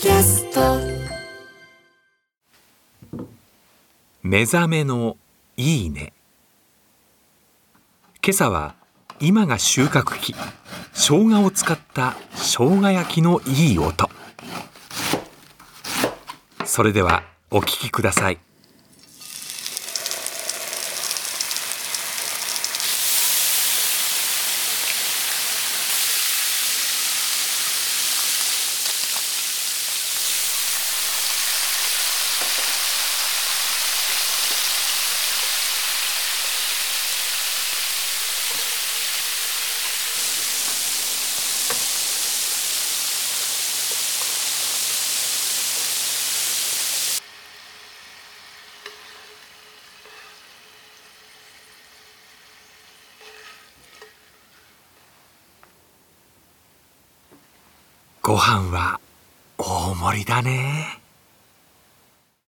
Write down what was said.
キャスト。目覚めのいいね。今朝は今が収穫期。生姜を使った生姜焼きのいい音。それではお聞きください。ご飯は大盛りだね。